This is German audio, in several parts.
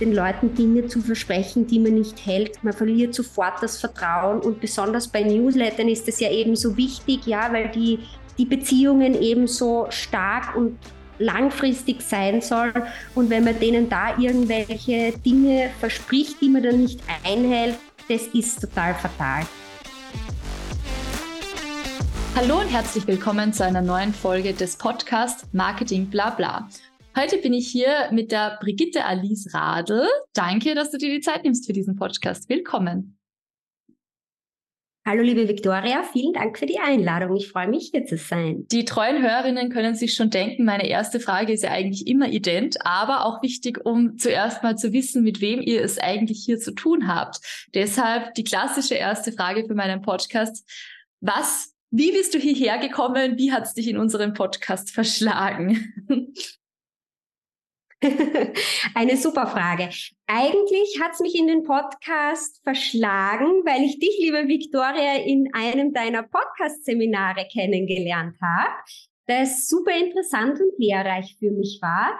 den Leuten Dinge zu versprechen, die man nicht hält. Man verliert sofort das Vertrauen und besonders bei Newslettern ist es ja eben so wichtig, ja, weil die, die Beziehungen eben so stark und langfristig sein soll. Und wenn man denen da irgendwelche Dinge verspricht, die man dann nicht einhält, das ist total fatal. Hallo und herzlich willkommen zu einer neuen Folge des Podcasts Marketing Blabla. Heute bin ich hier mit der Brigitte Alice Radl. Danke, dass du dir die Zeit nimmst für diesen Podcast. Willkommen. Hallo liebe Viktoria, vielen Dank für die Einladung. Ich freue mich hier zu sein. Die treuen Hörerinnen können sich schon denken, meine erste Frage ist ja eigentlich immer ident, aber auch wichtig, um zuerst mal zu wissen, mit wem ihr es eigentlich hier zu tun habt. Deshalb die klassische erste Frage für meinen Podcast. Was, wie bist du hierher gekommen? Wie hat es dich in unserem Podcast verschlagen? Eine super Frage. Eigentlich hat es mich in den Podcast verschlagen, weil ich dich, liebe Victoria, in einem deiner Podcast-Seminare kennengelernt habe, das super interessant und lehrreich für mich war.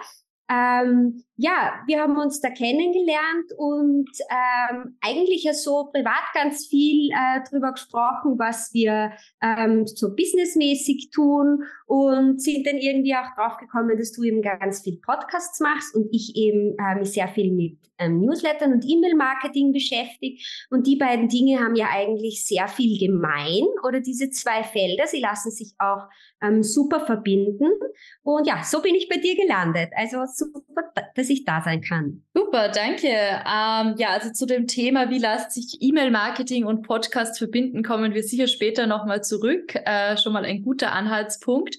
Ähm, ja, wir haben uns da kennengelernt und ähm, eigentlich ja so privat ganz viel äh, drüber gesprochen, was wir ähm, so businessmäßig tun und sind dann irgendwie auch draufgekommen, dass du eben ganz viel Podcasts machst und ich eben äh, mich sehr viel mit ähm, Newslettern und E-Mail-Marketing beschäftigt. Und die beiden Dinge haben ja eigentlich sehr viel gemein oder diese zwei Felder, sie lassen sich auch ähm, super verbinden. Und ja, so bin ich bei dir gelandet. Also super, dass ich da sein kann. Super, danke. Ähm, ja, also zu dem Thema, wie lässt sich E-Mail-Marketing und Podcast verbinden, kommen wir sicher später nochmal zurück. Äh, schon mal ein guter Anhaltspunkt.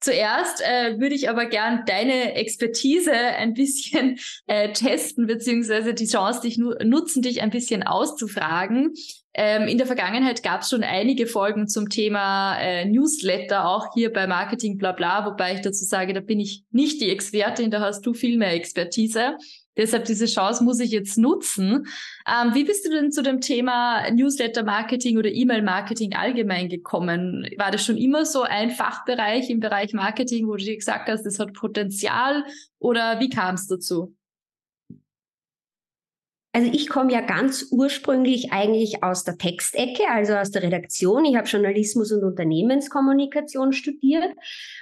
Zuerst äh, würde ich aber gern deine Expertise ein bisschen äh, testen, beziehungsweise die Chance, dich nu nutzen, dich ein bisschen auszufragen. Ähm, in der Vergangenheit gab es schon einige Folgen zum Thema äh, Newsletter, auch hier bei Marketing Blabla, wobei ich dazu sage, da bin ich nicht die Expertin, da hast du viel mehr Expertise. Deshalb diese Chance muss ich jetzt nutzen. Ähm, wie bist du denn zu dem Thema Newsletter-Marketing oder E-Mail-Marketing allgemein gekommen? War das schon immer so ein Fachbereich im Bereich Marketing, wo du dir gesagt hast, das hat Potenzial oder wie kam es dazu? Also ich komme ja ganz ursprünglich eigentlich aus der Textecke, also aus der Redaktion. Ich habe Journalismus und Unternehmenskommunikation studiert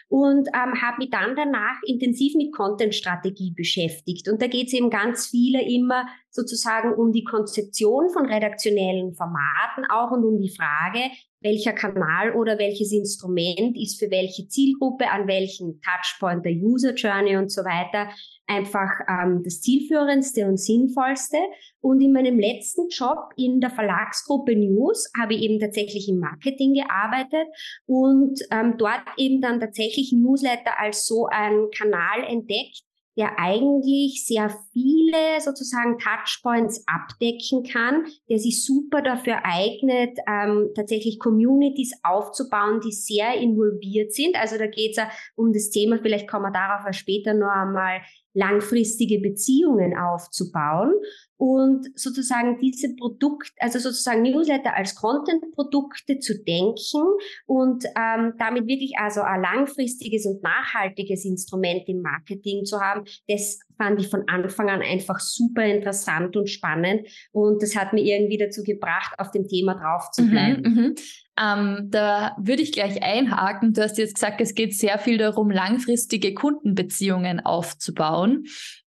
und ähm, habe mich dann danach intensiv mit Content-Strategie beschäftigt. Und da geht es eben ganz viele immer sozusagen um die Konzeption von redaktionellen Formaten auch und um die Frage, welcher Kanal oder welches Instrument ist für welche Zielgruppe, an welchem Touchpoint der User Journey und so weiter einfach ähm, das zielführendste und sinnvollste. Und in meinem letzten Job in der Verlagsgruppe News habe ich eben tatsächlich im Marketing gearbeitet und ähm, dort eben dann tatsächlich Newsletter als so ein Kanal entdeckt, der eigentlich sehr viele sozusagen Touchpoints abdecken kann, der sich super dafür eignet, ähm, tatsächlich Communities aufzubauen, die sehr involviert sind. Also da geht es ja um das Thema, vielleicht kommen wir darauf später noch einmal langfristige Beziehungen aufzubauen und sozusagen diese Produkt, also sozusagen Newsletter als Content-Produkte zu denken und ähm, damit wirklich also ein langfristiges und nachhaltiges Instrument im Marketing zu haben, das fand ich von Anfang an einfach super interessant und spannend und das hat mir irgendwie dazu gebracht, auf dem Thema drauf zu mhm, bleiben. Mhm, ähm, da würde ich gleich einhaken. Du hast jetzt gesagt, es geht sehr viel darum, langfristige Kundenbeziehungen aufzubauen.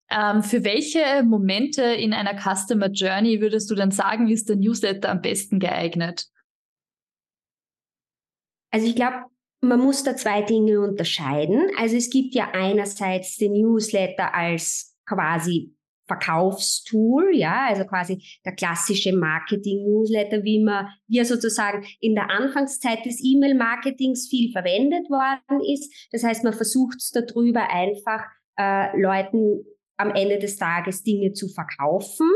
Ähm, für welche Momente in einer Customer Journey würdest du dann sagen, ist der Newsletter am besten geeignet? Also ich glaube, man muss da zwei Dinge unterscheiden. Also es gibt ja einerseits den Newsletter als quasi Verkaufstool, ja, also quasi der klassische Marketing-Newsletter, wie man, wie er sozusagen in der Anfangszeit des E-Mail-Marketings viel verwendet worden ist. Das heißt, man versucht darüber einfach äh, Leuten am Ende des Tages Dinge zu verkaufen.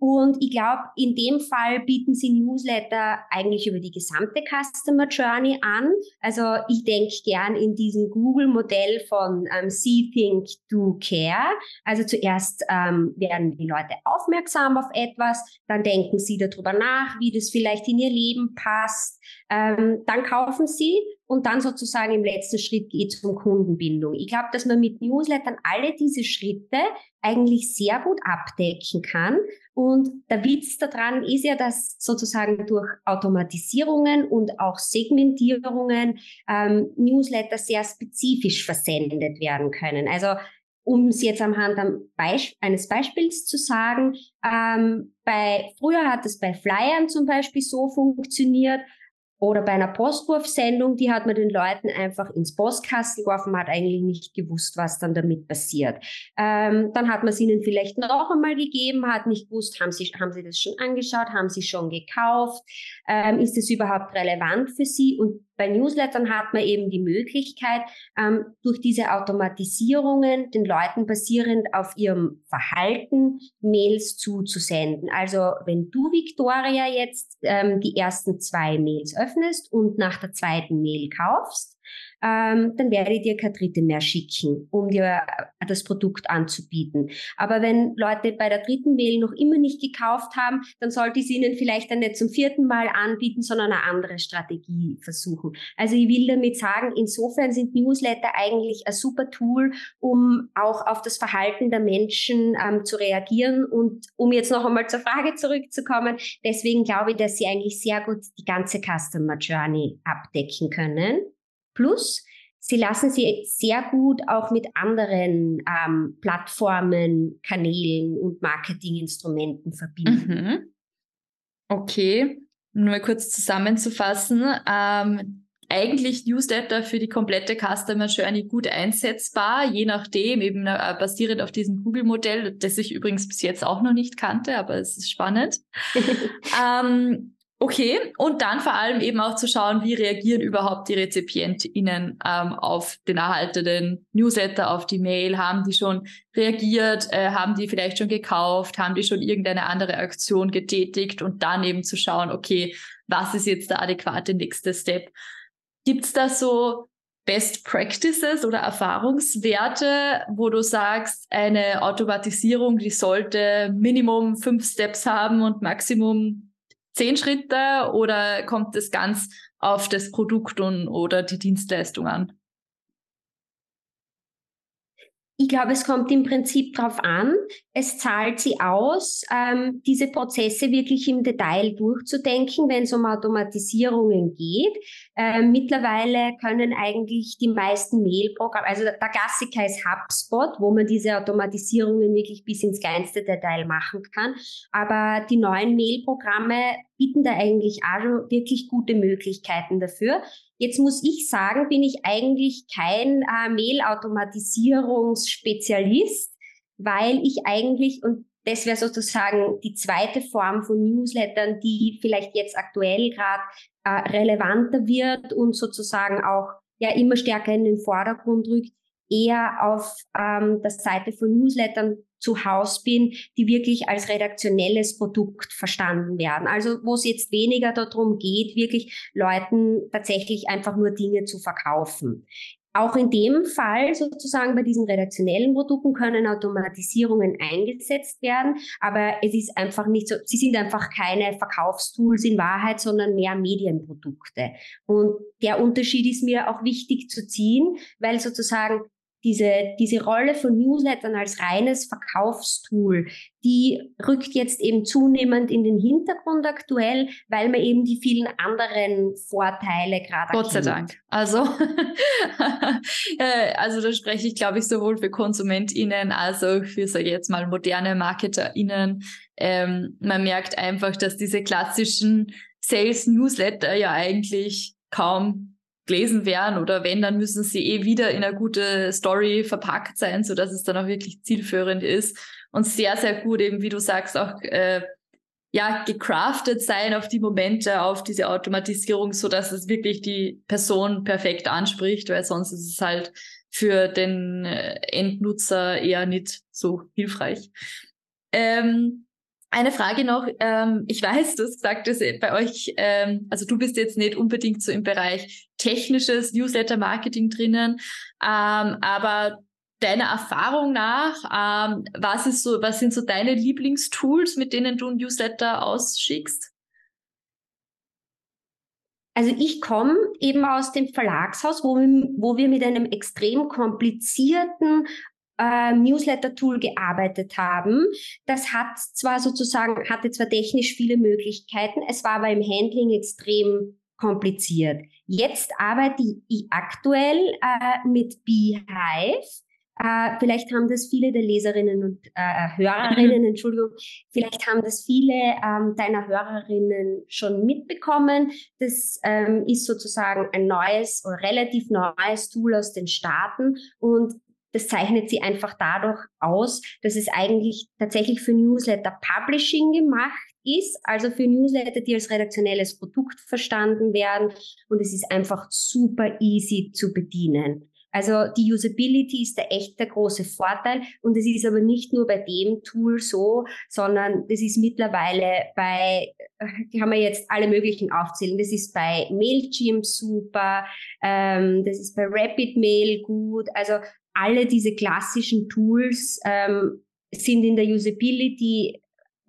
Und ich glaube, in dem Fall bieten sie Newsletter eigentlich über die gesamte Customer Journey an. Also ich denke gern in diesem Google-Modell von ähm, See, Think, Do, Care. Also zuerst ähm, werden die Leute aufmerksam auf etwas, dann denken sie darüber nach, wie das vielleicht in ihr Leben passt. Ähm, dann kaufen sie und dann sozusagen im letzten Schritt geht es um Kundenbindung. Ich glaube, dass man mit Newslettern alle diese Schritte eigentlich sehr gut abdecken kann. Und der Witz daran ist ja, dass sozusagen durch Automatisierungen und auch Segmentierungen ähm, Newsletter sehr spezifisch versendet werden können. Also um es jetzt am Hand Beisp eines Beispiels zu sagen, ähm, bei, früher hat es bei Flyern zum Beispiel so funktioniert, oder bei einer Postwurfsendung, die hat man den Leuten einfach ins Postkasten geworfen, hat eigentlich nicht gewusst, was dann damit passiert. Ähm, dann hat man es ihnen vielleicht noch einmal gegeben, hat nicht gewusst, haben sie, haben sie das schon angeschaut, haben sie schon gekauft, ähm, ist es überhaupt relevant für sie? Und bei Newslettern hat man eben die Möglichkeit, ähm, durch diese Automatisierungen den Leuten basierend auf ihrem Verhalten Mails zuzusenden. Also wenn du, Victoria, jetzt ähm, die ersten zwei Mails öffnest und nach der zweiten Mail kaufst, ähm, dann werde ich dir keine dritte mehr schicken, um dir äh, das Produkt anzubieten. Aber wenn Leute bei der dritten Mail noch immer nicht gekauft haben, dann sollte ich es ihnen vielleicht dann nicht zum vierten Mal anbieten, sondern eine andere Strategie versuchen. Also ich will damit sagen, insofern sind Newsletter eigentlich ein super Tool, um auch auf das Verhalten der Menschen ähm, zu reagieren. Und um jetzt noch einmal zur Frage zurückzukommen, deswegen glaube ich, dass sie eigentlich sehr gut die ganze Customer Journey abdecken können. Plus, sie lassen sie sehr gut auch mit anderen ähm, Plattformen, Kanälen und Marketinginstrumenten verbinden. Mhm. Okay, nur kurz zusammenzufassen. Ähm, eigentlich Newsletter für die komplette Customer Journey gut einsetzbar, je nachdem, eben äh, basierend auf diesem Google-Modell, das ich übrigens bis jetzt auch noch nicht kannte, aber es ist spannend. ähm, Okay, und dann vor allem eben auch zu schauen, wie reagieren überhaupt die RezipientInnen ähm, auf den erhaltenen Newsletter, auf die Mail. Haben die schon reagiert? Äh, haben die vielleicht schon gekauft? Haben die schon irgendeine andere Aktion getätigt? Und dann eben zu schauen, okay, was ist jetzt der adäquate nächste Step? Gibt's da so Best Practices oder Erfahrungswerte, wo du sagst, eine Automatisierung, die sollte Minimum fünf Steps haben und Maximum zehn Schritte oder kommt es ganz auf das Produkt und, oder die Dienstleistung an? Ich glaube, es kommt im Prinzip darauf an. Es zahlt sie aus, ähm, diese Prozesse wirklich im Detail durchzudenken, wenn es um Automatisierungen geht. Ähm, mittlerweile können eigentlich die meisten Mailprogramme, also der Klassiker ist HubSpot, wo man diese Automatisierungen wirklich bis ins kleinste Detail machen kann. Aber die neuen Mailprogramme bieten da eigentlich auch wirklich gute Möglichkeiten dafür. Jetzt muss ich sagen, bin ich eigentlich kein äh, Mail-Automatisierungsspezialist, weil ich eigentlich, und das wäre sozusagen die zweite Form von Newslettern, die vielleicht jetzt aktuell gerade äh, relevanter wird und sozusagen auch ja immer stärker in den Vordergrund rückt, eher auf ähm, der Seite von Newslettern zu Haus bin, die wirklich als redaktionelles Produkt verstanden werden. Also wo es jetzt weniger darum geht, wirklich Leuten tatsächlich einfach nur Dinge zu verkaufen. Auch in dem Fall sozusagen bei diesen redaktionellen Produkten können Automatisierungen eingesetzt werden, aber es ist einfach nicht so, sie sind einfach keine Verkaufstools in Wahrheit, sondern mehr Medienprodukte. Und der Unterschied ist mir auch wichtig zu ziehen, weil sozusagen diese, diese Rolle von Newslettern als reines Verkaufstool, die rückt jetzt eben zunehmend in den Hintergrund aktuell, weil man eben die vielen anderen Vorteile gerade Gott sei Dank. Also, äh, also da spreche ich, glaube ich, sowohl für KonsumentInnen als auch für, sage ich jetzt mal, moderne MarketerInnen. Ähm, man merkt einfach, dass diese klassischen Sales-Newsletter ja eigentlich kaum gelesen werden oder wenn, dann müssen sie eh wieder in eine gute Story verpackt sein, so dass es dann auch wirklich zielführend ist und sehr, sehr gut eben, wie du sagst, auch äh, ja, gecraftet sein auf die Momente, auf diese Automatisierung, so dass es wirklich die Person perfekt anspricht, weil sonst ist es halt für den äh, Endnutzer eher nicht so hilfreich. Ähm, eine Frage noch. Ähm, ich weiß, du hast gesagt, dass bei euch, ähm, also du bist jetzt nicht unbedingt so im Bereich technisches Newsletter-Marketing drinnen, ähm, aber deiner Erfahrung nach, ähm, was ist so, was sind so deine Lieblingstools, mit denen du Newsletter ausschickst? Also ich komme eben aus dem Verlagshaus, wo wir, wo wir mit einem extrem komplizierten äh, Newsletter-Tool gearbeitet haben. Das hat zwar sozusagen, hatte zwar technisch viele Möglichkeiten, es war aber im Handling extrem kompliziert. Jetzt arbeite ich aktuell äh, mit Beehive. Äh, vielleicht haben das viele der Leserinnen und äh, Hörerinnen, Entschuldigung, vielleicht haben das viele ähm, deiner Hörerinnen schon mitbekommen. Das ähm, ist sozusagen ein neues oder relativ neues Tool aus den Staaten und das zeichnet sie einfach dadurch aus, dass es eigentlich tatsächlich für Newsletter Publishing gemacht ist, also für Newsletter, die als redaktionelles Produkt verstanden werden. Und es ist einfach super easy zu bedienen. Also die Usability ist der echt der große Vorteil und es ist aber nicht nur bei dem Tool so, sondern das ist mittlerweile bei, haben wir jetzt alle möglichen aufzählen, das ist bei Mailchimp super, ähm, das ist bei RapidMail gut, also alle diese klassischen Tools ähm, sind in der Usability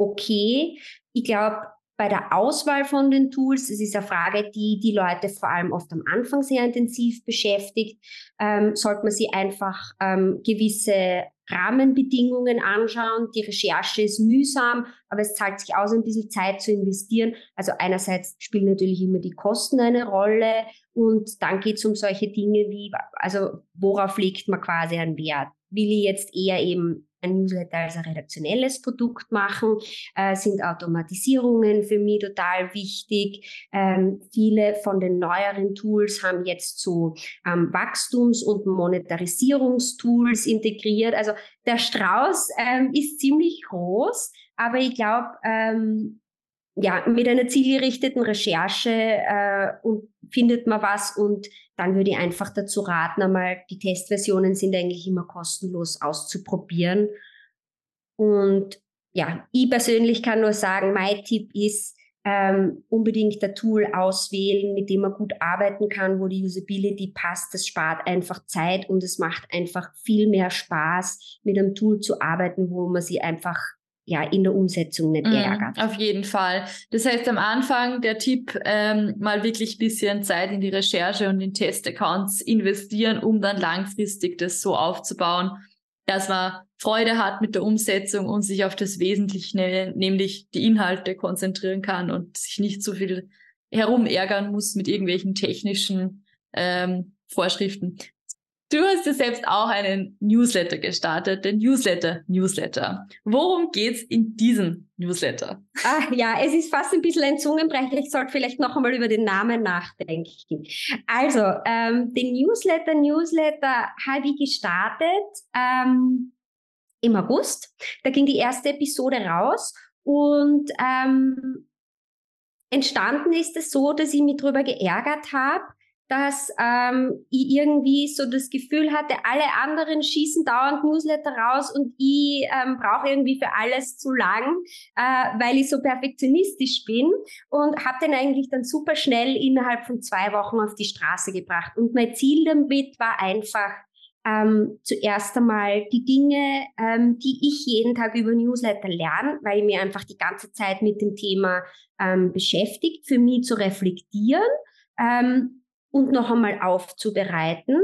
okay. Ich glaube, bei der Auswahl von den Tools, es ist eine Frage, die die Leute vor allem oft am Anfang sehr intensiv beschäftigt, ähm, sollte man sich einfach ähm, gewisse Rahmenbedingungen anschauen. Die Recherche ist mühsam, aber es zahlt sich aus, ein bisschen Zeit zu investieren. Also einerseits spielen natürlich immer die Kosten eine Rolle und dann geht es um solche Dinge wie, also worauf legt man quasi einen Wert? Will ich jetzt eher eben ein Newsletter als ein redaktionelles Produkt machen, äh, sind Automatisierungen für mich total wichtig. Ähm, viele von den neueren Tools haben jetzt so ähm, Wachstums- und Monetarisierungstools integriert. Also der Strauß ähm, ist ziemlich groß, aber ich glaube, ähm, ja, mit einer zielgerichteten Recherche äh, und findet man was und dann würde ich einfach dazu raten, einmal die Testversionen sind eigentlich immer kostenlos auszuprobieren. Und ja, ich persönlich kann nur sagen, mein Tipp ist, ähm, unbedingt ein Tool auswählen, mit dem man gut arbeiten kann, wo die Usability passt. Das spart einfach Zeit und es macht einfach viel mehr Spaß, mit einem Tool zu arbeiten, wo man sie einfach ja, in der Umsetzung nicht mm, ärgert. Auf jeden Fall. Das heißt, am Anfang der Tipp, ähm, mal wirklich bisschen Zeit in die Recherche und in Testaccounts investieren, um dann langfristig das so aufzubauen, dass man Freude hat mit der Umsetzung und sich auf das Wesentliche, nämlich die Inhalte konzentrieren kann und sich nicht so viel herumärgern muss mit irgendwelchen technischen ähm, Vorschriften. Du hast ja selbst auch einen Newsletter gestartet, den Newsletter Newsletter. Worum geht's in diesem Newsletter? Ah, ja, es ist fast ein bisschen ein Zungenbrecher. Ich sollte vielleicht noch einmal über den Namen nachdenken. Also, ähm, den Newsletter Newsletter habe ich gestartet ähm, im August. Da ging die erste Episode raus und ähm, entstanden ist es so, dass ich mich darüber geärgert habe, dass ähm, ich irgendwie so das Gefühl hatte, alle anderen schießen dauernd Newsletter raus und ich ähm, brauche irgendwie für alles zu lang, äh, weil ich so perfektionistisch bin und habe den eigentlich dann super schnell innerhalb von zwei Wochen auf die Straße gebracht. Und mein Ziel damit war einfach, ähm, zuerst einmal die Dinge, ähm, die ich jeden Tag über Newsletter lerne, weil ich mir einfach die ganze Zeit mit dem Thema ähm, beschäftigt, für mich zu reflektieren. Ähm, und noch einmal aufzubereiten.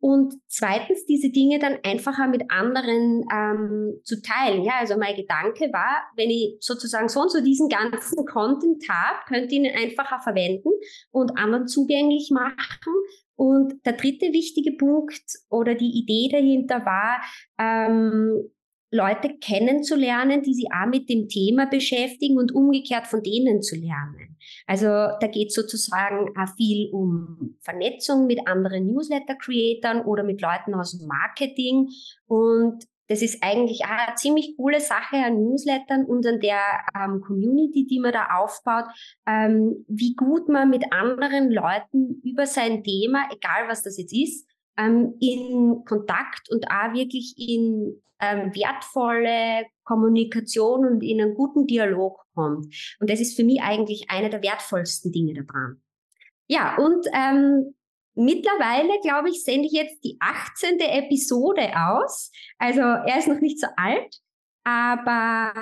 Und zweitens, diese Dinge dann einfacher mit anderen ähm, zu teilen. Ja, also mein Gedanke war, wenn ich sozusagen so und so diesen ganzen Content habe, könnte ich ihn einfacher verwenden und anderen zugänglich machen. Und der dritte wichtige Punkt oder die Idee dahinter war, ähm, Leute kennenzulernen, die sich auch mit dem Thema beschäftigen und umgekehrt von denen zu lernen. Also da geht es sozusagen auch viel um Vernetzung mit anderen Newsletter-Creatern oder mit Leuten aus dem Marketing. Und das ist eigentlich auch eine ziemlich coole Sache an Newslettern und an der ähm, Community, die man da aufbaut, ähm, wie gut man mit anderen Leuten über sein Thema, egal was das jetzt ist, ähm, in Kontakt und auch wirklich in ähm, wertvolle Kommunikation und in einen guten Dialog kommt. Und das ist für mich eigentlich eine der wertvollsten Dinge daran. Ja, und ähm, mittlerweile, glaube ich, sende ich jetzt die 18. Episode aus. Also er ist noch nicht so alt, aber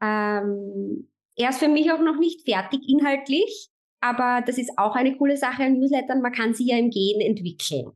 ähm, er ist für mich auch noch nicht fertig inhaltlich. aber das ist auch eine coole Sache an Newslettern. Man kann sie ja im Gehen entwickeln.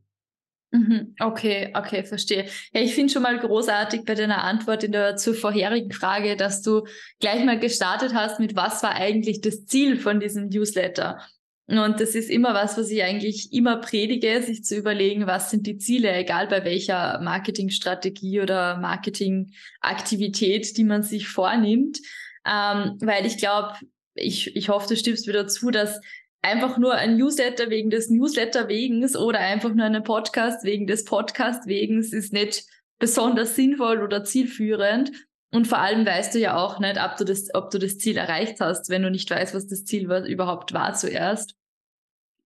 Mhm. Okay, okay, verstehe. Ja, ich finde schon mal großartig bei deiner Antwort in der zur vorherigen Frage, dass du gleich mal gestartet hast mit was war eigentlich das Ziel von diesem Newsletter? Und das ist immer was, was ich eigentlich immer predige, sich zu überlegen, was sind die Ziele, egal bei welcher Marketingstrategie oder Marketingaktivität, die man sich vornimmt. Ähm, weil ich glaube, ich, ich hoffe, du stimmst wieder zu, dass einfach nur ein Newsletter wegen des Newsletter-Wegens oder einfach nur einen Podcast wegen des Podcast-Wegens ist nicht besonders sinnvoll oder zielführend. Und vor allem weißt du ja auch nicht, ob du das, ob du das Ziel erreicht hast, wenn du nicht weißt, was das Ziel war, überhaupt war zuerst.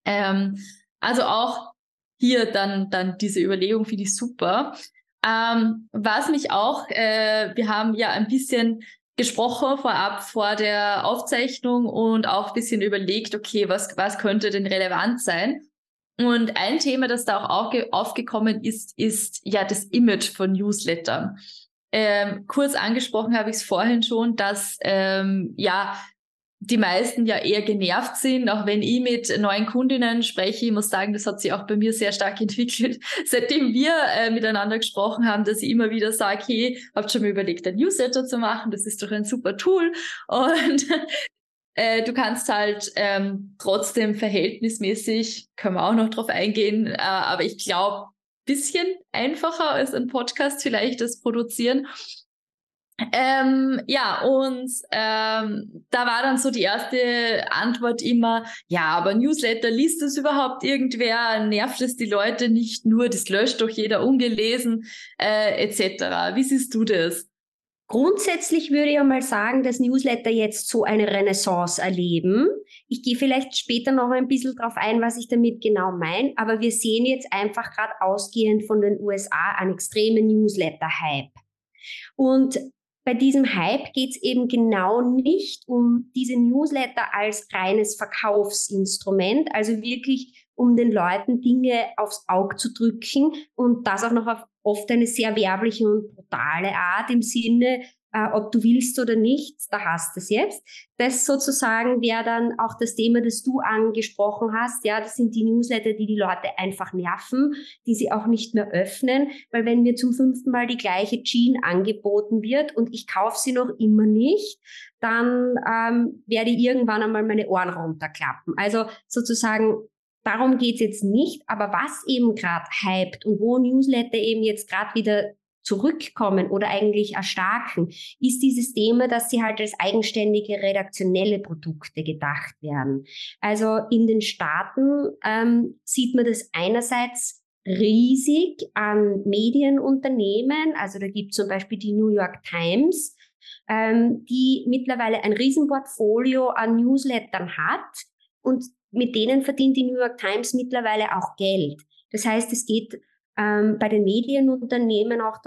Ähm, also auch hier dann, dann diese Überlegung finde ich super. Ähm, was mich auch, äh, wir haben ja ein bisschen gesprochen vorab vor der Aufzeichnung und auch ein bisschen überlegt, okay, was, was könnte denn relevant sein? Und ein Thema, das da auch aufgekommen ist, ist ja das Image von Newslettern. Ähm, kurz angesprochen habe ich es vorhin schon, dass ähm, ja die meisten ja eher genervt sind, auch wenn ich mit neuen Kundinnen spreche. Ich muss sagen, das hat sich auch bei mir sehr stark entwickelt, seitdem wir äh, miteinander gesprochen haben, dass ich immer wieder sage, hey, habt schon mal überlegt, ein Newsletter zu machen, das ist doch ein super Tool. Und äh, du kannst halt ähm, trotzdem verhältnismäßig, können wir auch noch drauf eingehen, äh, aber ich glaube, bisschen einfacher als ein Podcast vielleicht das produzieren. Ähm, ja, und ähm, da war dann so die erste Antwort immer, ja, aber Newsletter, liest das überhaupt irgendwer? Nervt es die Leute nicht nur? Das löscht doch jeder ungelesen, äh, etc. Wie siehst du das? Grundsätzlich würde ich mal sagen, dass Newsletter jetzt so eine Renaissance erleben. Ich gehe vielleicht später noch ein bisschen drauf ein, was ich damit genau meine, aber wir sehen jetzt einfach gerade ausgehend von den USA einen extremen Newsletter-Hype. Und bei diesem Hype geht es eben genau nicht um diese Newsletter als reines Verkaufsinstrument, also wirklich um den Leuten Dinge aufs Auge zu drücken und das auch noch auf oft eine sehr werbliche und brutale Art im Sinne, äh, ob du willst oder nicht, da hast du es jetzt. Das sozusagen wäre dann auch das Thema, das du angesprochen hast. Ja, das sind die Newsletter, die die Leute einfach nerven, die sie auch nicht mehr öffnen, weil wenn mir zum fünften Mal die gleiche Jean angeboten wird und ich kaufe sie noch immer nicht, dann ähm, werde ich irgendwann einmal meine Ohren runterklappen. Also sozusagen darum geht's jetzt nicht, aber was eben gerade hypt und wo Newsletter eben jetzt gerade wieder zurückkommen oder eigentlich erstarken, ist dieses Thema, dass sie halt als eigenständige redaktionelle Produkte gedacht werden. Also in den Staaten ähm, sieht man das einerseits riesig an Medienunternehmen, also da gibt es zum Beispiel die New York Times, ähm, die mittlerweile ein Riesenportfolio an Newslettern hat und mit denen verdient die New York Times mittlerweile auch Geld. Das heißt, es geht ähm, bei den Medienunternehmen auch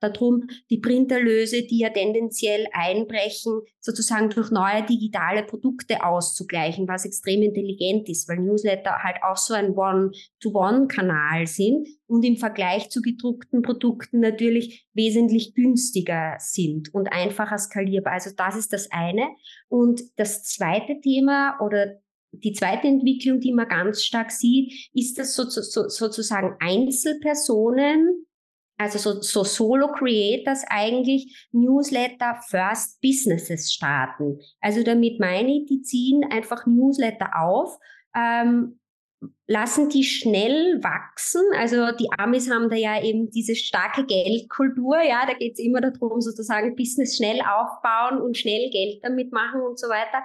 darum, die Printerlöse, die ja tendenziell einbrechen, sozusagen durch neue digitale Produkte auszugleichen, was extrem intelligent ist, weil Newsletter halt auch so ein One-to-One-Kanal sind und im Vergleich zu gedruckten Produkten natürlich wesentlich günstiger sind und einfacher skalierbar. Also das ist das eine. Und das zweite Thema oder die zweite Entwicklung, die man ganz stark sieht, ist, dass so, so, sozusagen Einzelpersonen, also so, so Solo-Creators eigentlich Newsletter First Businesses starten. Also damit meine ich, die ziehen einfach Newsletter auf, ähm, lassen die schnell wachsen. Also die Amis haben da ja eben diese starke Geldkultur, ja, da geht es immer darum, sozusagen Business schnell aufbauen und schnell Geld damit machen und so weiter.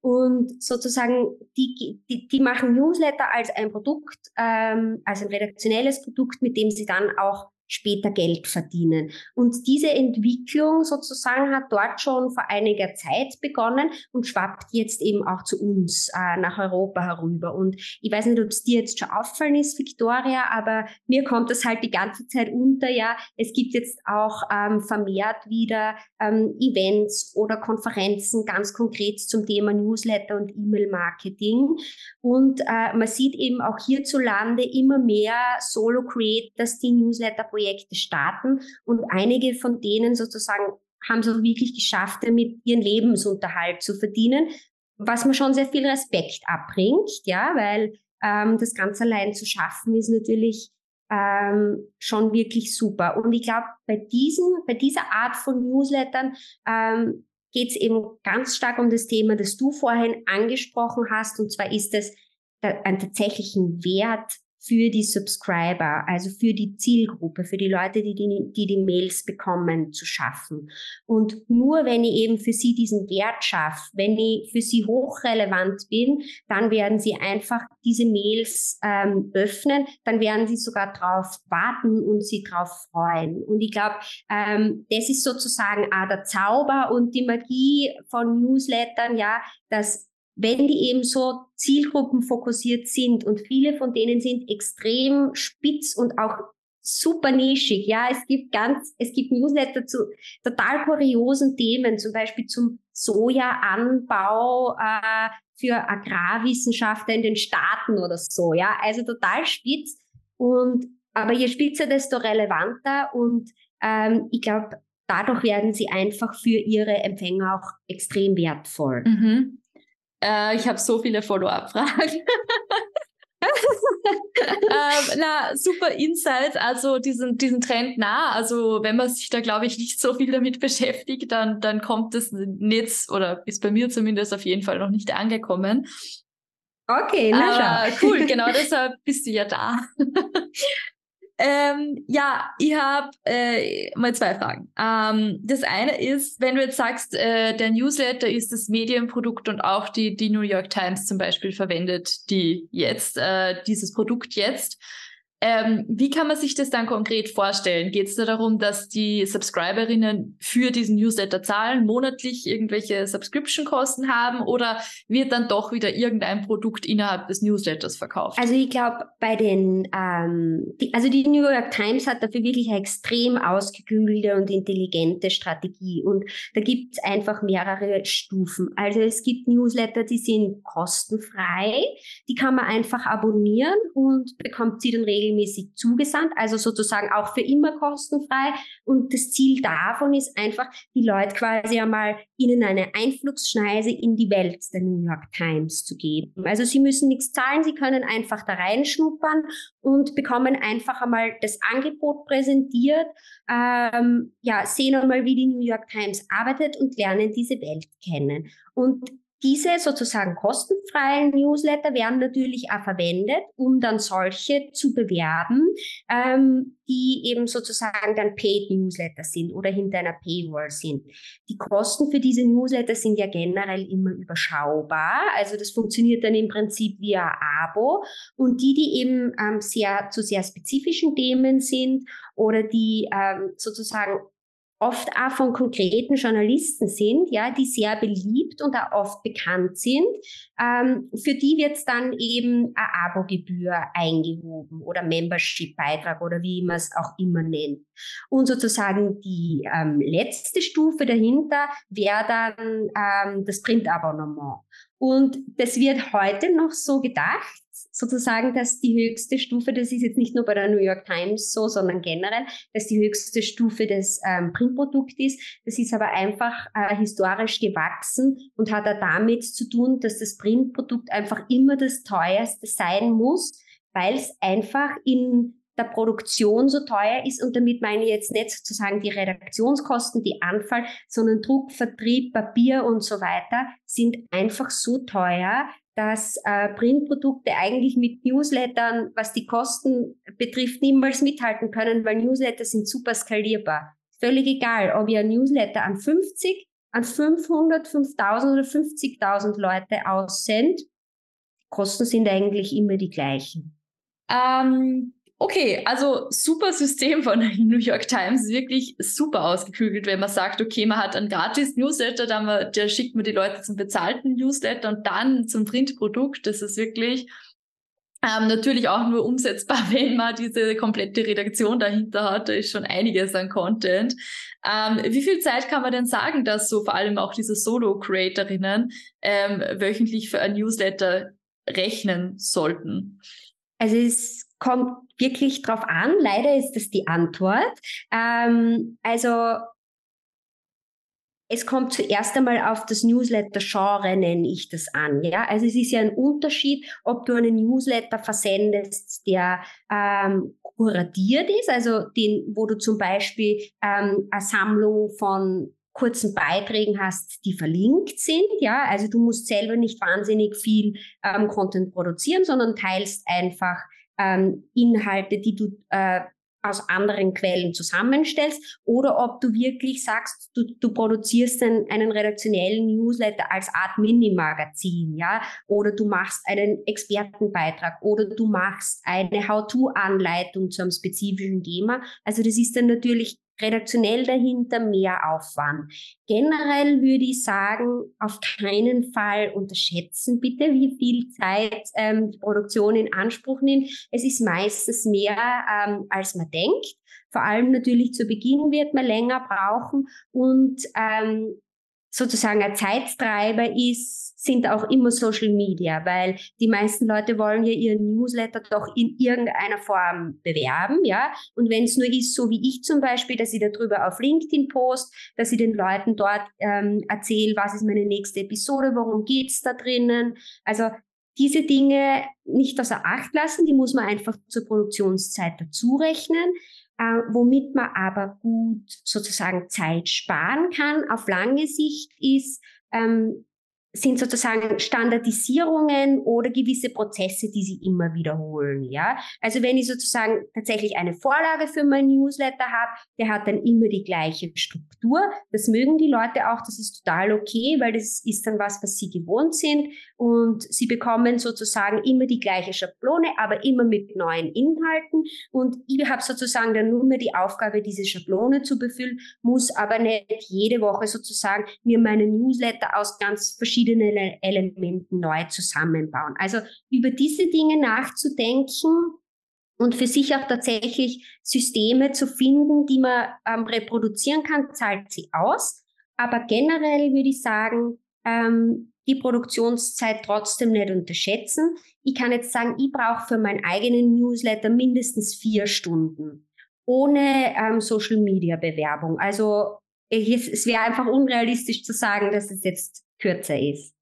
Und sozusagen, die, die, die machen Newsletter als ein Produkt, ähm, als ein redaktionelles Produkt, mit dem sie dann auch später Geld verdienen. Und diese Entwicklung sozusagen hat dort schon vor einiger Zeit begonnen und schwappt jetzt eben auch zu uns äh, nach Europa herüber. Und ich weiß nicht, ob es dir jetzt schon auffallen ist, Victoria, aber mir kommt das halt die ganze Zeit unter. Ja, es gibt jetzt auch ähm, vermehrt wieder ähm, Events oder Konferenzen ganz konkret zum Thema Newsletter und E-Mail-Marketing. Und äh, man sieht eben auch hierzulande immer mehr Solo-Creators, die Newsletter-Projekte Projekte starten und einige von denen sozusagen haben es auch wirklich geschafft, damit ihren Lebensunterhalt zu verdienen, was mir schon sehr viel Respekt abbringt, ja, weil ähm, das ganz allein zu schaffen ist natürlich ähm, schon wirklich super. Und ich glaube, bei diesen, bei dieser Art von Newslettern ähm, geht es eben ganz stark um das Thema, das du vorhin angesprochen hast, und zwar ist es einen tatsächlichen Wert für die Subscriber, also für die Zielgruppe, für die Leute, die die, die die Mails bekommen, zu schaffen. Und nur wenn ich eben für sie diesen Wert schaffe, wenn ich für sie hochrelevant bin, dann werden sie einfach diese Mails ähm, öffnen, dann werden sie sogar drauf warten und sie drauf freuen. Und ich glaube, ähm, das ist sozusagen auch der Zauber und die Magie von Newslettern, ja, dass wenn die eben so zielgruppenfokussiert sind und viele von denen sind extrem spitz und auch super nischig. Ja, es gibt ganz, es gibt Newsletter zu total kuriosen Themen, zum Beispiel zum Sojaanbau äh, für Agrarwissenschaftler in den Staaten oder so. Ja, also total spitz. Und aber je spitzer, desto relevanter. Und ähm, ich glaube, dadurch werden sie einfach für ihre Empfänger auch extrem wertvoll. Mhm. Äh, ich habe so viele Follow-up-Fragen. ähm, na, super Insights, also diesen, diesen Trend nah. Also wenn man sich da, glaube ich, nicht so viel damit beschäftigt, dann, dann kommt das Netz oder ist bei mir zumindest auf jeden Fall noch nicht angekommen. Okay, na schau. Cool, genau deshalb bist du ja da. Ähm, ja, ich habe äh, mal zwei Fragen. Ähm, das eine ist, wenn du jetzt sagst, äh, der Newsletter ist das Medienprodukt und auch die, die New York Times zum Beispiel verwendet die jetzt, äh, dieses Produkt jetzt. Ähm, wie kann man sich das dann konkret vorstellen? Geht es da darum, dass die Subscriberinnen für diesen Newsletter zahlen, monatlich irgendwelche Subscription-Kosten haben oder wird dann doch wieder irgendein Produkt innerhalb des Newsletters verkauft? Also ich glaube, bei den, ähm, die, also die New York Times hat dafür wirklich eine extrem ausgeklügelte und intelligente Strategie und da gibt es einfach mehrere Stufen. Also es gibt Newsletter, die sind kostenfrei, die kann man einfach abonnieren und bekommt sie dann regelmäßig regelmäßig zugesandt, also sozusagen auch für immer kostenfrei. Und das Ziel davon ist einfach, die Leute quasi einmal ihnen eine Einflugsschneise in die Welt der New York Times zu geben. Also sie müssen nichts zahlen, sie können einfach da reinschnuppern und bekommen einfach einmal das Angebot präsentiert, ähm, ja, sehen einmal, wie die New York Times arbeitet und lernen diese Welt kennen. Und diese sozusagen kostenfreien Newsletter werden natürlich auch verwendet, um dann solche zu bewerben, ähm, die eben sozusagen dann Paid Newsletter sind oder hinter einer Paywall sind. Die Kosten für diese Newsletter sind ja generell immer überschaubar. Also das funktioniert dann im Prinzip via Abo. Und die, die eben ähm, sehr zu sehr spezifischen Themen sind oder die ähm, sozusagen oft auch von konkreten Journalisten sind, ja, die sehr beliebt und auch oft bekannt sind. Ähm, für die wird dann eben eine Abogebühr eingehoben oder Membership-Beitrag oder wie man es auch immer nennt. Und sozusagen die ähm, letzte Stufe dahinter wäre dann ähm, das Print-Abonnement. Und das wird heute noch so gedacht, sozusagen, dass die höchste Stufe, das ist jetzt nicht nur bei der New York Times so, sondern generell, dass die höchste Stufe des ähm, Printprodukts ist. Das ist aber einfach äh, historisch gewachsen und hat auch damit zu tun, dass das Printprodukt einfach immer das teuerste sein muss, weil es einfach in der Produktion so teuer ist. Und damit meine ich jetzt nicht sozusagen die Redaktionskosten, die Anfall, sondern Druck, Vertrieb, Papier und so weiter sind einfach so teuer, dass äh, Printprodukte eigentlich mit Newslettern, was die Kosten betrifft, niemals mithalten können, weil Newsletter sind super skalierbar. Völlig egal, ob ihr ein Newsletter an 50, an 500, 5000 oder 50.000 Leute aussendet, Kosten sind eigentlich immer die gleichen. Ähm, Okay, also super System von der New York Times, wirklich super ausgeklügelt, wenn man sagt, okay, man hat einen gratis Newsletter, dann man, der schickt man die Leute zum bezahlten Newsletter und dann zum Printprodukt. Das ist wirklich ähm, natürlich auch nur umsetzbar, wenn man diese komplette Redaktion dahinter hat. Da ist schon einiges an Content. Ähm, wie viel Zeit kann man denn sagen, dass so vor allem auch diese Solo-Creatorinnen ähm, wöchentlich für ein Newsletter rechnen sollten? Also es kommt wirklich drauf an. Leider ist das die Antwort. Ähm, also es kommt zuerst einmal auf das Newsletter-Genre, nenne ich das an. Ja? Also es ist ja ein Unterschied, ob du einen Newsletter versendest, der ähm, kuratiert ist, also den, wo du zum Beispiel ähm, eine Sammlung von kurzen Beiträgen hast, die verlinkt sind. Ja, also du musst selber nicht wahnsinnig viel ähm, Content produzieren, sondern teilst einfach ähm, Inhalte, die du äh, aus anderen Quellen zusammenstellst oder ob du wirklich sagst, du, du produzierst einen, einen redaktionellen Newsletter als Art Mini-Magazin, ja, oder du machst einen Expertenbeitrag oder du machst eine How-to-Anleitung zu einem spezifischen Thema. Also das ist dann natürlich redaktionell dahinter mehr Aufwand. Generell würde ich sagen, auf keinen Fall unterschätzen bitte, wie viel Zeit ähm, die Produktion in Anspruch nimmt. Es ist meistens mehr, ähm, als man denkt. Vor allem natürlich zu Beginn wird man länger brauchen und ähm, sozusagen ein Zeittreiber ist, sind auch immer Social Media, weil die meisten Leute wollen ja ihren Newsletter doch in irgendeiner Form bewerben, ja. Und wenn es nur ist, so wie ich zum Beispiel, dass ich darüber auf LinkedIn post, dass ich den Leuten dort ähm, erzähle, was ist meine nächste Episode, worum geht's da drinnen. Also diese Dinge nicht außer Acht lassen, die muss man einfach zur Produktionszeit dazu rechnen äh, womit man aber gut sozusagen Zeit sparen kann auf lange Sicht ist, ähm, sind sozusagen Standardisierungen oder gewisse Prozesse, die sie immer wiederholen. Ja, also wenn ich sozusagen tatsächlich eine Vorlage für mein Newsletter habe, der hat dann immer die gleiche Struktur. Das mögen die Leute auch. Das ist total okay, weil das ist dann was, was sie gewohnt sind und sie bekommen sozusagen immer die gleiche Schablone, aber immer mit neuen Inhalten. Und ich habe sozusagen dann nur mehr die Aufgabe, diese Schablone zu befüllen, muss aber nicht jede Woche sozusagen mir meine Newsletter aus ganz verschiedenen verschiedene Elementen neu zusammenbauen. Also über diese Dinge nachzudenken und für sich auch tatsächlich Systeme zu finden, die man ähm, reproduzieren kann, zahlt sie aus. Aber generell würde ich sagen, ähm, die Produktionszeit trotzdem nicht unterschätzen. Ich kann jetzt sagen, ich brauche für meinen eigenen Newsletter mindestens vier Stunden ohne ähm, Social Media Bewerbung. Also es, es wäre einfach unrealistisch zu sagen, dass es jetzt kürzer ist.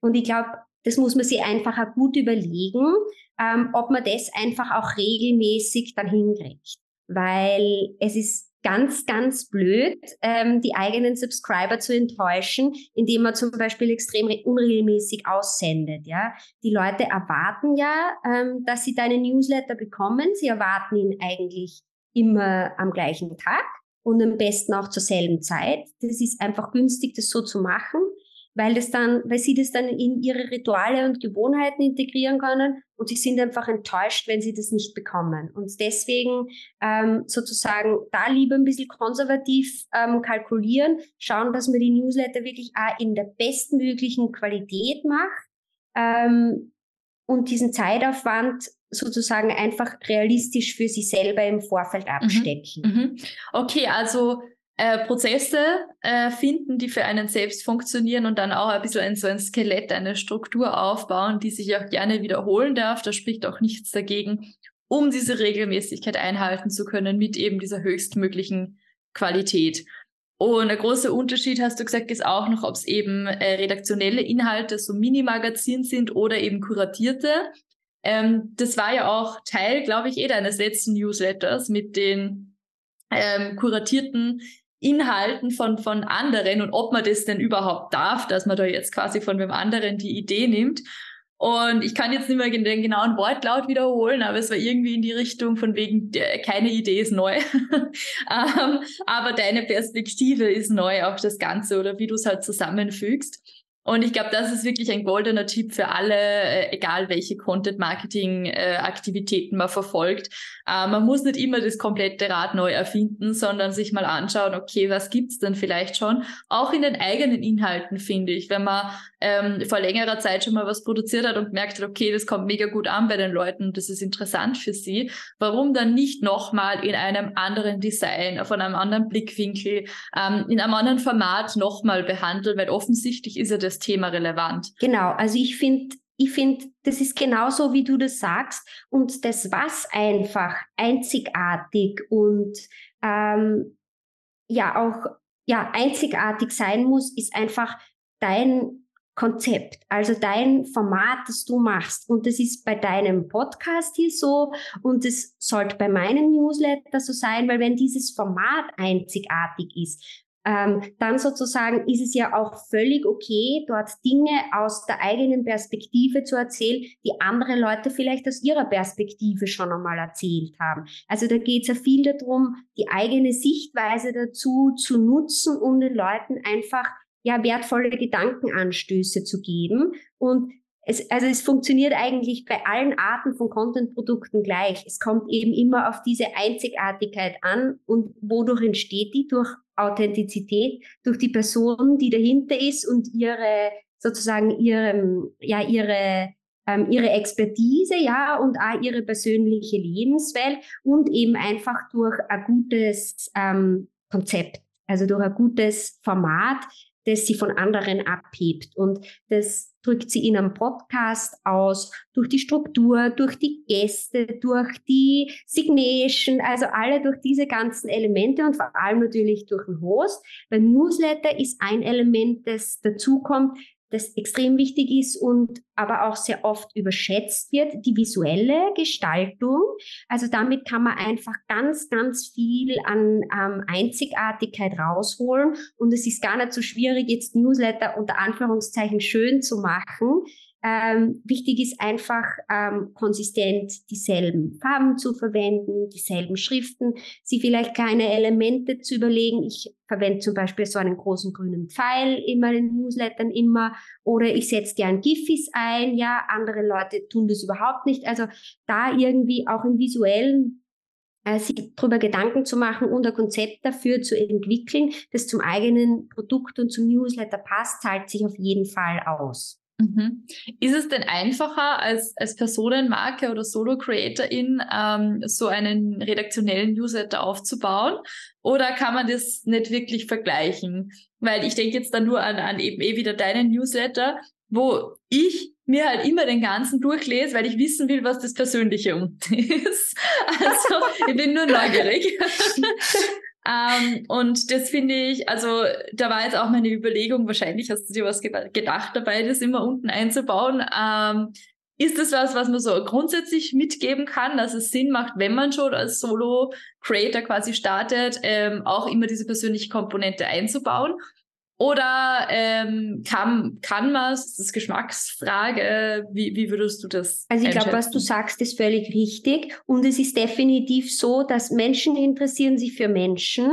Und ich glaube, das muss man sich einfach auch gut überlegen, ähm, ob man das einfach auch regelmäßig dann hinkriegt. Weil es ist ganz, ganz blöd, ähm, die eigenen Subscriber zu enttäuschen, indem man zum Beispiel extrem unregelmäßig aussendet. Ja, die Leute erwarten ja, ähm, dass sie deine Newsletter bekommen. Sie erwarten ihn eigentlich immer am gleichen Tag und am besten auch zur selben Zeit. Das ist einfach günstig, das so zu machen weil das dann, weil sie das dann in ihre Rituale und Gewohnheiten integrieren können und sie sind einfach enttäuscht, wenn sie das nicht bekommen. Und deswegen ähm, sozusagen da lieber ein bisschen konservativ ähm, kalkulieren, schauen, dass man die Newsletter wirklich auch in der bestmöglichen Qualität macht ähm, und diesen Zeitaufwand sozusagen einfach realistisch für sich selber im Vorfeld mhm. abstecken. Mhm. Okay, also äh, Prozesse äh, finden, die für einen selbst funktionieren und dann auch ein bisschen ein, so ein Skelett, eine Struktur aufbauen, die sich auch gerne wiederholen darf. Da spricht auch nichts dagegen, um diese Regelmäßigkeit einhalten zu können mit eben dieser höchstmöglichen Qualität. Und ein großer Unterschied, hast du gesagt, ist auch noch, ob es eben äh, redaktionelle Inhalte, so Mini-Magazin sind oder eben kuratierte. Ähm, das war ja auch Teil, glaube ich, eh deines letzten Newsletters mit den ähm, kuratierten Inhalten von, von anderen und ob man das denn überhaupt darf, dass man da jetzt quasi von dem anderen die Idee nimmt. Und ich kann jetzt nicht mehr den genauen Wortlaut wiederholen, aber es war irgendwie in die Richtung von wegen, keine Idee ist neu. ähm, aber deine Perspektive ist neu auf das Ganze oder wie du es halt zusammenfügst. Und ich glaube, das ist wirklich ein goldener Tipp für alle, äh, egal welche Content-Marketing-Aktivitäten man verfolgt. Äh, man muss nicht immer das komplette Rad neu erfinden, sondern sich mal anschauen, okay, was gibt's denn vielleicht schon? Auch in den eigenen Inhalten, finde ich. Wenn man ähm, vor längerer Zeit schon mal was produziert hat und merkt okay, das kommt mega gut an bei den Leuten das ist interessant für sie, warum dann nicht nochmal in einem anderen Design, auf einem anderen Blickwinkel, ähm, in einem anderen Format nochmal behandeln, weil offensichtlich ist ja das Thema relevant. Genau, also ich finde, ich finde, das ist genauso, wie du das sagst. Und das, was einfach einzigartig und ähm, ja auch ja einzigartig sein muss, ist einfach dein Konzept, also dein Format, das du machst. Und das ist bei deinem Podcast hier so und es sollte bei meinem Newsletter so sein, weil wenn dieses Format einzigartig ist, ähm, dann sozusagen ist es ja auch völlig okay, dort Dinge aus der eigenen Perspektive zu erzählen, die andere Leute vielleicht aus ihrer Perspektive schon einmal erzählt haben. Also da geht es ja viel darum, die eigene Sichtweise dazu zu nutzen, um den Leuten einfach ja, wertvolle Gedankenanstöße zu geben. Und es, also es funktioniert eigentlich bei allen Arten von Content-Produkten gleich. Es kommt eben immer auf diese Einzigartigkeit an und wodurch entsteht die? Durch Authentizität, durch die Person, die dahinter ist und ihre sozusagen ihrem, ja, ihre ähm, ihre Expertise, ja, und auch ihre persönliche Lebenswelt und eben einfach durch ein gutes ähm, Konzept, also durch ein gutes Format, das sie von anderen abhebt. Und das drückt sie in einem Podcast aus, durch die Struktur, durch die Gäste, durch die Signation, also alle durch diese ganzen Elemente und vor allem natürlich durch den Host. Beim Newsletter ist ein Element, das dazukommt, das extrem wichtig ist und aber auch sehr oft überschätzt wird, die visuelle Gestaltung. Also damit kann man einfach ganz, ganz viel an ähm, Einzigartigkeit rausholen und es ist gar nicht so schwierig, jetzt Newsletter unter Anführungszeichen schön zu machen. Ähm, wichtig ist einfach ähm, konsistent dieselben Farben zu verwenden, dieselben Schriften, sie vielleicht kleine Elemente zu überlegen. Ich verwende zum Beispiel so einen großen grünen Pfeil in meinen Newslettern immer oder ich setze gern Giffys ein. Ja, andere Leute tun das überhaupt nicht. Also da irgendwie auch im visuellen äh, sich darüber Gedanken zu machen und ein Konzept dafür zu entwickeln, das zum eigenen Produkt und zum Newsletter passt, zahlt sich auf jeden Fall aus. Mhm. Ist es denn einfacher als, als Personenmarke oder Solo-Creatorin ähm, so einen redaktionellen Newsletter aufzubauen? Oder kann man das nicht wirklich vergleichen? Weil ich denke jetzt dann nur an, an eben eh wieder deinen Newsletter, wo ich mir halt immer den ganzen durchlese, weil ich wissen will, was das Persönliche unten ist. Also ich bin nur neugierig. Ähm, und das finde ich, also da war jetzt auch meine Überlegung, wahrscheinlich hast du dir was gedacht dabei, das immer unten einzubauen. Ähm, ist das was, was man so grundsätzlich mitgeben kann, dass es Sinn macht, wenn man schon als Solo-Creator quasi startet, ähm, auch immer diese persönliche Komponente einzubauen? Oder ähm, kann, kann man es, das ist Geschmacksfrage, wie, wie würdest du das? Also ich glaube, was du sagst, ist völlig richtig. Und es ist definitiv so, dass Menschen interessieren sich für Menschen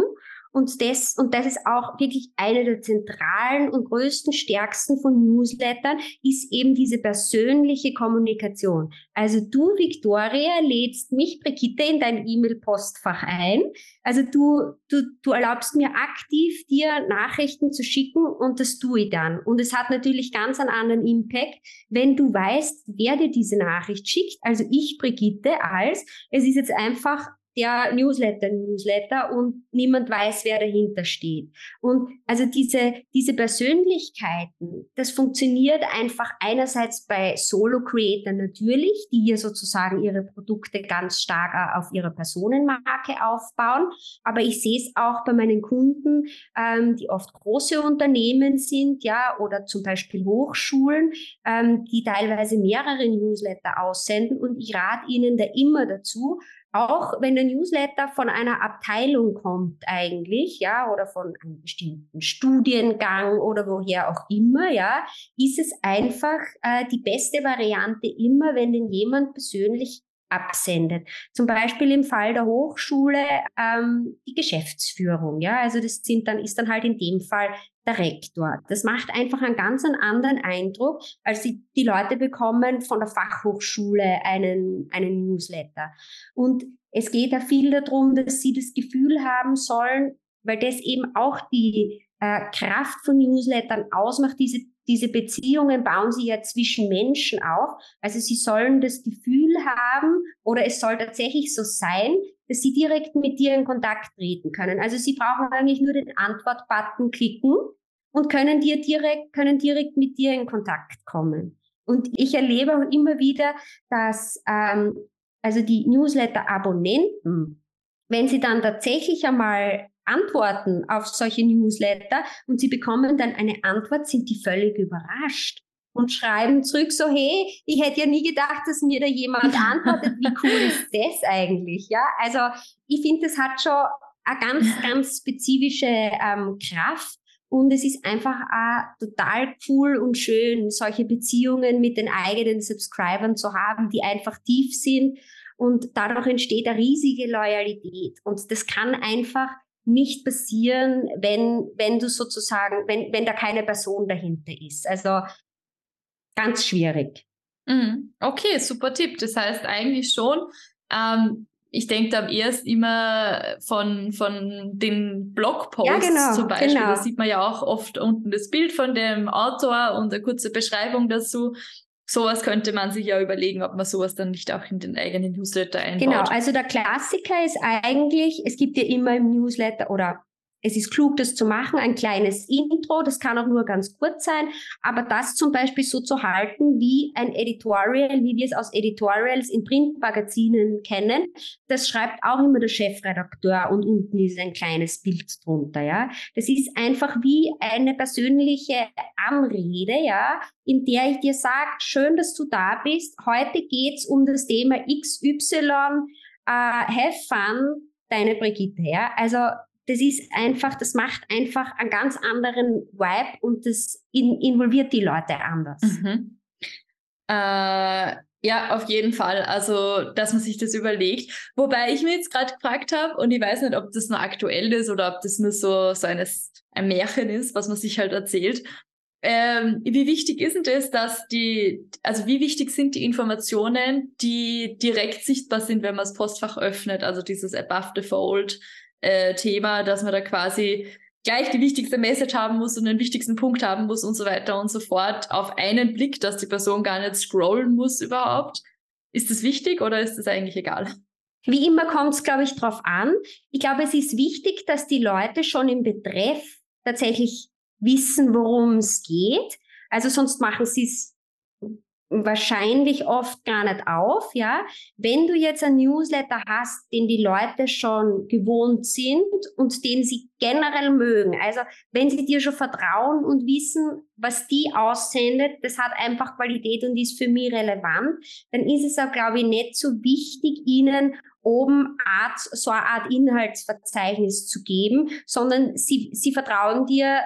und das, und das ist auch wirklich eine der zentralen und größten, stärksten von Newslettern, ist eben diese persönliche Kommunikation. Also du, Victoria, lädst mich, Brigitte, in dein E-Mail-Postfach ein. Also du, du, du erlaubst mir aktiv, dir Nachrichten zu schicken und das tue ich dann. Und es hat natürlich ganz einen anderen Impact, wenn du weißt, wer dir diese Nachricht schickt. Also ich, Brigitte, als, es ist jetzt einfach der Newsletter Newsletter und niemand weiß, wer dahinter steht. Und also diese, diese Persönlichkeiten, das funktioniert einfach einerseits bei Solo-Creator natürlich, die hier sozusagen ihre Produkte ganz stark auf ihrer Personenmarke aufbauen. Aber ich sehe es auch bei meinen Kunden, ähm, die oft große Unternehmen sind, ja, oder zum Beispiel Hochschulen, ähm, die teilweise mehrere Newsletter aussenden. Und ich rate ihnen da immer dazu, auch wenn der Newsletter von einer Abteilung kommt eigentlich, ja, oder von einem bestimmten Studiengang oder woher auch immer, ja, ist es einfach äh, die beste Variante immer, wenn den jemand persönlich absendet. Zum Beispiel im Fall der Hochschule ähm, die Geschäftsführung, ja, also das sind dann ist dann halt in dem Fall der Rektor. Das macht einfach einen ganz anderen Eindruck, als die, die Leute bekommen von der Fachhochschule einen, einen Newsletter. Und es geht da viel darum, dass sie das Gefühl haben sollen, weil das eben auch die äh, Kraft von Newslettern ausmacht, diese, diese Beziehungen bauen sie ja zwischen Menschen auf. Also sie sollen das Gefühl haben oder es soll tatsächlich so sein, dass sie direkt mit dir in Kontakt treten können. Also sie brauchen eigentlich nur den Antwort-Button klicken und können dir direkt, können direkt mit dir in Kontakt kommen. Und ich erlebe auch immer wieder, dass ähm, also die Newsletter-Abonnenten, wenn sie dann tatsächlich einmal antworten auf solche Newsletter und sie bekommen dann eine Antwort, sind die völlig überrascht und schreiben zurück so, hey, ich hätte ja nie gedacht, dass mir da jemand antwortet. Wie cool ist das eigentlich? Ja, also ich finde, das hat schon eine ganz, ganz spezifische ähm, Kraft. Und es ist einfach auch total cool und schön, solche Beziehungen mit den eigenen Subscribern zu haben, die einfach tief sind. Und dadurch entsteht eine riesige Loyalität. Und das kann einfach nicht passieren, wenn, wenn du sozusagen, wenn, wenn da keine Person dahinter ist. Also ganz schwierig. Mhm. Okay, super Tipp. Das heißt eigentlich schon, ähm, ich denke da am erst immer von, von den Blogposts ja, genau, zum Beispiel. Genau. Da sieht man ja auch oft unten das Bild von dem Autor und eine kurze Beschreibung dazu. Sowas könnte man sich ja überlegen, ob man sowas dann nicht auch in den eigenen Newsletter einbaut. Genau, also der Klassiker ist eigentlich, es gibt ja immer im Newsletter oder es ist klug, das zu machen, ein kleines Intro, das kann auch nur ganz kurz sein, aber das zum Beispiel so zu halten wie ein Editorial, wie wir es aus Editorials in Printmagazinen kennen, das schreibt auch immer der Chefredakteur und unten ist ein kleines Bild drunter, ja. Das ist einfach wie eine persönliche Anrede, ja, in der ich dir sage, schön, dass du da bist. Heute geht's um das Thema XY, uh, äh, have fun, deine Brigitte, ja. Also das ist einfach, das macht einfach einen ganz anderen Vibe und das in, involviert die Leute anders. Mhm. Äh, ja, auf jeden Fall. Also, dass man sich das überlegt. Wobei ich mir jetzt gerade gefragt habe, und ich weiß nicht, ob das nur aktuell ist oder ob das nur so, so eines, ein Märchen ist, was man sich halt erzählt. Ähm, wie wichtig ist denn das, dass die, also wie wichtig sind die Informationen, die direkt sichtbar sind, wenn man das Postfach öffnet, also dieses Above the Fold, äh, Thema, dass man da quasi gleich die wichtigste Message haben muss und den wichtigsten Punkt haben muss und so weiter und so fort auf einen Blick, dass die Person gar nicht scrollen muss überhaupt. Ist das wichtig oder ist das eigentlich egal? Wie immer kommt es, glaube ich, drauf an. Ich glaube, es ist wichtig, dass die Leute schon im Betreff tatsächlich wissen, worum es geht. Also sonst machen sie es wahrscheinlich oft gar nicht auf, ja. Wenn du jetzt ein Newsletter hast, den die Leute schon gewohnt sind und den sie generell mögen, also wenn sie dir schon vertrauen und wissen, was die aussendet, das hat einfach Qualität und ist für mich relevant, dann ist es auch, glaube ich, nicht so wichtig, ihnen oben Art, so eine Art Inhaltsverzeichnis zu geben, sondern sie, sie vertrauen dir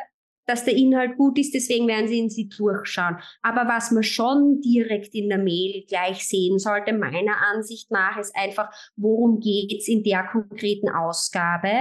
dass der Inhalt gut ist, deswegen werden Sie ihn sie durchschauen. Aber was man schon direkt in der Mail gleich sehen sollte, meiner Ansicht nach, ist einfach, worum geht's in der konkreten Ausgabe.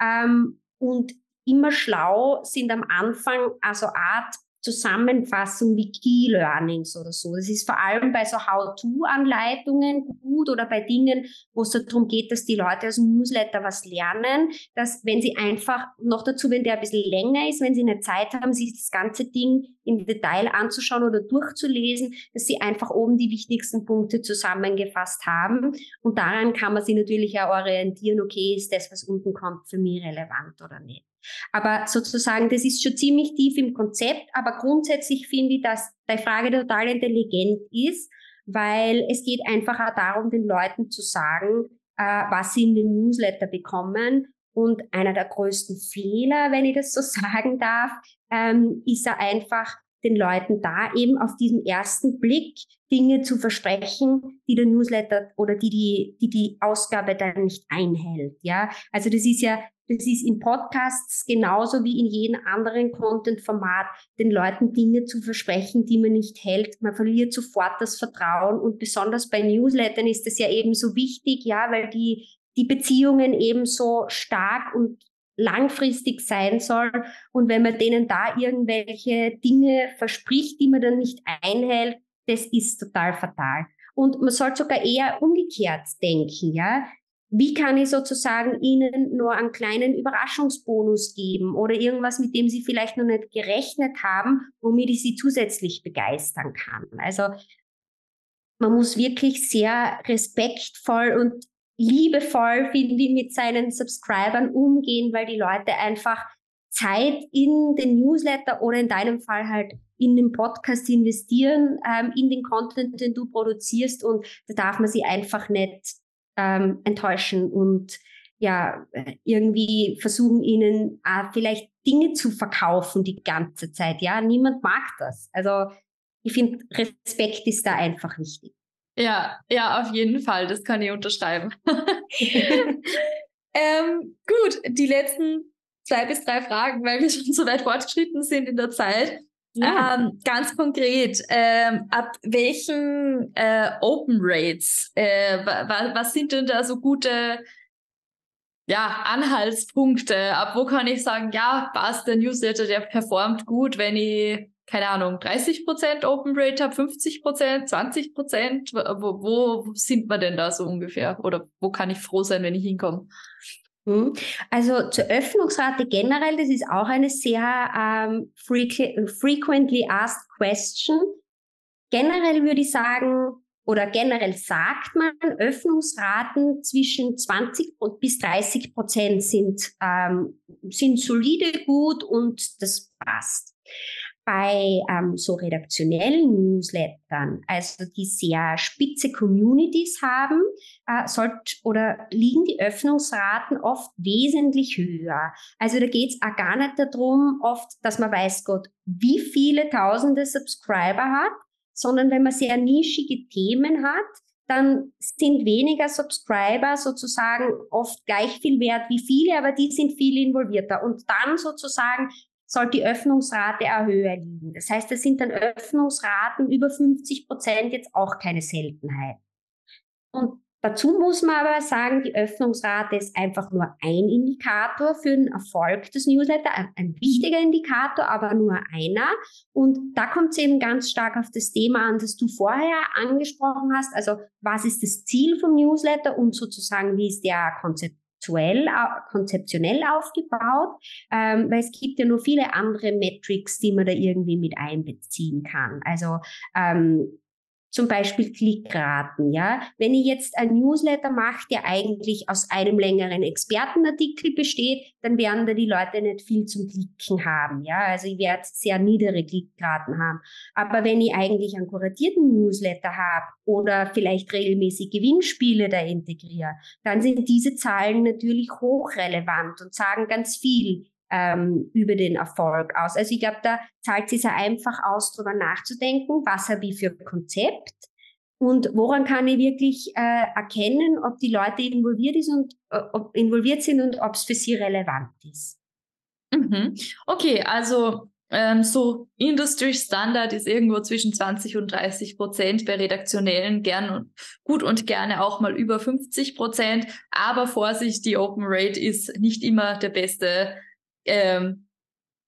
Ähm, und immer schlau sind am Anfang also Art Zusammenfassung wie Key Learnings oder so. Das ist vor allem bei so How-to-Anleitungen gut oder bei Dingen, wo es darum geht, dass die Leute aus dem Newsletter was lernen, dass wenn sie einfach, noch dazu, wenn der ein bisschen länger ist, wenn sie eine Zeit haben, sich das ganze Ding im Detail anzuschauen oder durchzulesen, dass sie einfach oben die wichtigsten Punkte zusammengefasst haben. Und daran kann man sich natürlich auch orientieren, okay, ist das, was unten kommt, für mich relevant oder nicht. Aber sozusagen, das ist schon ziemlich tief im Konzept, aber grundsätzlich finde ich, dass die Frage total intelligent ist, weil es geht einfach auch darum, den Leuten zu sagen, äh, was sie in den Newsletter bekommen. Und einer der größten Fehler, wenn ich das so sagen darf, ähm, ist er einfach, den Leuten da eben auf diesen ersten Blick Dinge zu versprechen, die der Newsletter oder die die, die, die Ausgabe dann nicht einhält. Ja, also das ist ja das ist in Podcasts genauso wie in jedem anderen Content-Format, den Leuten Dinge zu versprechen, die man nicht hält. Man verliert sofort das Vertrauen und besonders bei Newslettern ist das ja eben so wichtig, ja, weil die, die Beziehungen eben so stark und langfristig sein soll. Und wenn man denen da irgendwelche Dinge verspricht, die man dann nicht einhält, das ist total fatal. Und man sollte sogar eher umgekehrt denken, ja wie kann ich sozusagen Ihnen nur einen kleinen Überraschungsbonus geben oder irgendwas, mit dem Sie vielleicht noch nicht gerechnet haben, womit ich Sie zusätzlich begeistern kann. Also man muss wirklich sehr respektvoll und liebevoll, finde ich, mit seinen Subscribern umgehen, weil die Leute einfach Zeit in den Newsletter oder in deinem Fall halt in den Podcast investieren, ähm, in den Content, den du produzierst und da darf man sie einfach nicht ähm, enttäuschen und ja irgendwie versuchen ihnen äh, vielleicht Dinge zu verkaufen die ganze Zeit. Ja, niemand mag das. Also ich finde, Respekt ist da einfach wichtig. Ja, ja, auf jeden Fall. Das kann ich unterschreiben. ähm, gut, die letzten zwei bis drei Fragen, weil wir schon so weit fortgeschritten sind in der Zeit. Ja. Ähm, ganz konkret, ähm, ab welchen äh, Open Rates, äh, wa was sind denn da so gute ja, Anhaltspunkte? Ab wo kann ich sagen, ja, passt der Newsletter, der performt gut, wenn ich, keine Ahnung, 30% Open Rate habe, 50%, 20%? Wo, wo sind wir denn da so ungefähr? Oder wo kann ich froh sein, wenn ich hinkomme? Hm. Also zur Öffnungsrate generell, das ist auch eine sehr ähm, frequently asked question. Generell würde ich sagen, oder generell sagt man, Öffnungsraten zwischen 20 bis 30 Prozent sind, ähm, sind solide gut und das passt bei ähm, so redaktionellen Newslettern, also die sehr spitze Communities haben, äh, sollt, oder liegen die Öffnungsraten oft wesentlich höher. Also da geht es auch gar nicht darum, oft, dass man weiß Gott, wie viele tausende Subscriber hat, sondern wenn man sehr nischige Themen hat, dann sind weniger Subscriber sozusagen oft gleich viel wert wie viele, aber die sind viel involvierter. Und dann sozusagen sollte die Öffnungsrate auch liegen. Das heißt, es sind dann Öffnungsraten über 50 Prozent jetzt auch keine Seltenheit. Und dazu muss man aber sagen, die Öffnungsrate ist einfach nur ein Indikator für den Erfolg des Newsletters, ein, ein wichtiger Indikator, aber nur einer. Und da kommt es eben ganz stark auf das Thema an, das du vorher angesprochen hast. Also was ist das Ziel vom Newsletter und sozusagen, wie ist der Konzept konzeptuell, konzeptionell aufgebaut, ähm, weil es gibt ja nur viele andere Metrics, die man da irgendwie mit einbeziehen kann. Also ähm, zum Beispiel Klickraten, ja. Wenn ich jetzt ein Newsletter mache, der eigentlich aus einem längeren Expertenartikel besteht, dann werden da die Leute nicht viel zum Klicken haben, ja. Also ich werde sehr niedere Klickraten haben. Aber wenn ich eigentlich einen kuratierten Newsletter habe oder vielleicht regelmäßig Gewinnspiele da integriere, dann sind diese Zahlen natürlich hochrelevant und sagen ganz viel ähm, über den Erfolg aus. Also ich glaube, da zahlt es sich einfach aus, darüber nachzudenken, was habe ich für Konzept und woran kann ich wirklich äh, erkennen, ob die Leute involviert, ist und, äh, ob involviert sind und ob es für sie relevant ist. Mhm. Okay, also ähm, so Industry Standard ist irgendwo zwischen 20 und 30 Prozent, bei redaktionellen gern und gut und gerne auch mal über 50 Prozent. Aber Vorsicht, die Open Rate ist nicht immer der beste ähm,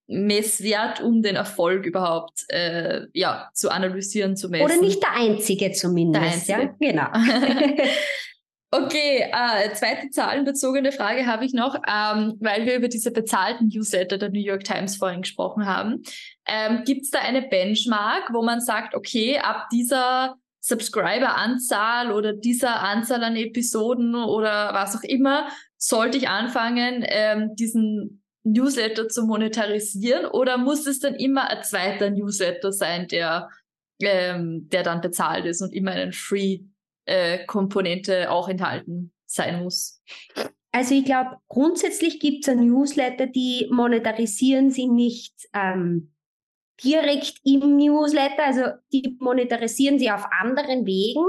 Messwert, um den Erfolg überhaupt äh, ja, zu analysieren, zu messen. Oder nicht der einzige zumindest. Der einzige. Ja, genau. okay, äh, zweite zahlenbezogene Frage habe ich noch, ähm, weil wir über diese bezahlten Newsletter der New York Times vorhin gesprochen haben. Ähm, Gibt es da eine Benchmark, wo man sagt, okay, ab dieser Subscriber-Anzahl oder dieser Anzahl an Episoden oder was auch immer, sollte ich anfangen, ähm, diesen Newsletter zu monetarisieren oder muss es dann immer ein zweiter Newsletter sein, der, ähm, der dann bezahlt ist und immer eine Free-Komponente äh, auch enthalten sein muss? Also ich glaube, grundsätzlich gibt es Newsletter, die monetarisieren sie nicht ähm, direkt im Newsletter, also die monetarisieren sie auf anderen Wegen.